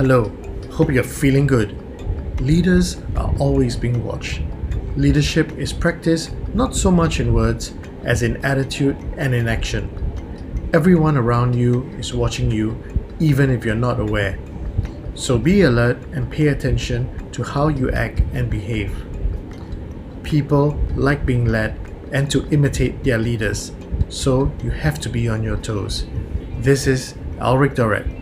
Hello, hope you're feeling good. Leaders are always being watched. Leadership is practiced not so much in words as in attitude and in action. Everyone around you is watching you, even if you're not aware. So be alert and pay attention to how you act and behave. People like being led and to imitate their leaders, so you have to be on your toes. This is Alric Doret.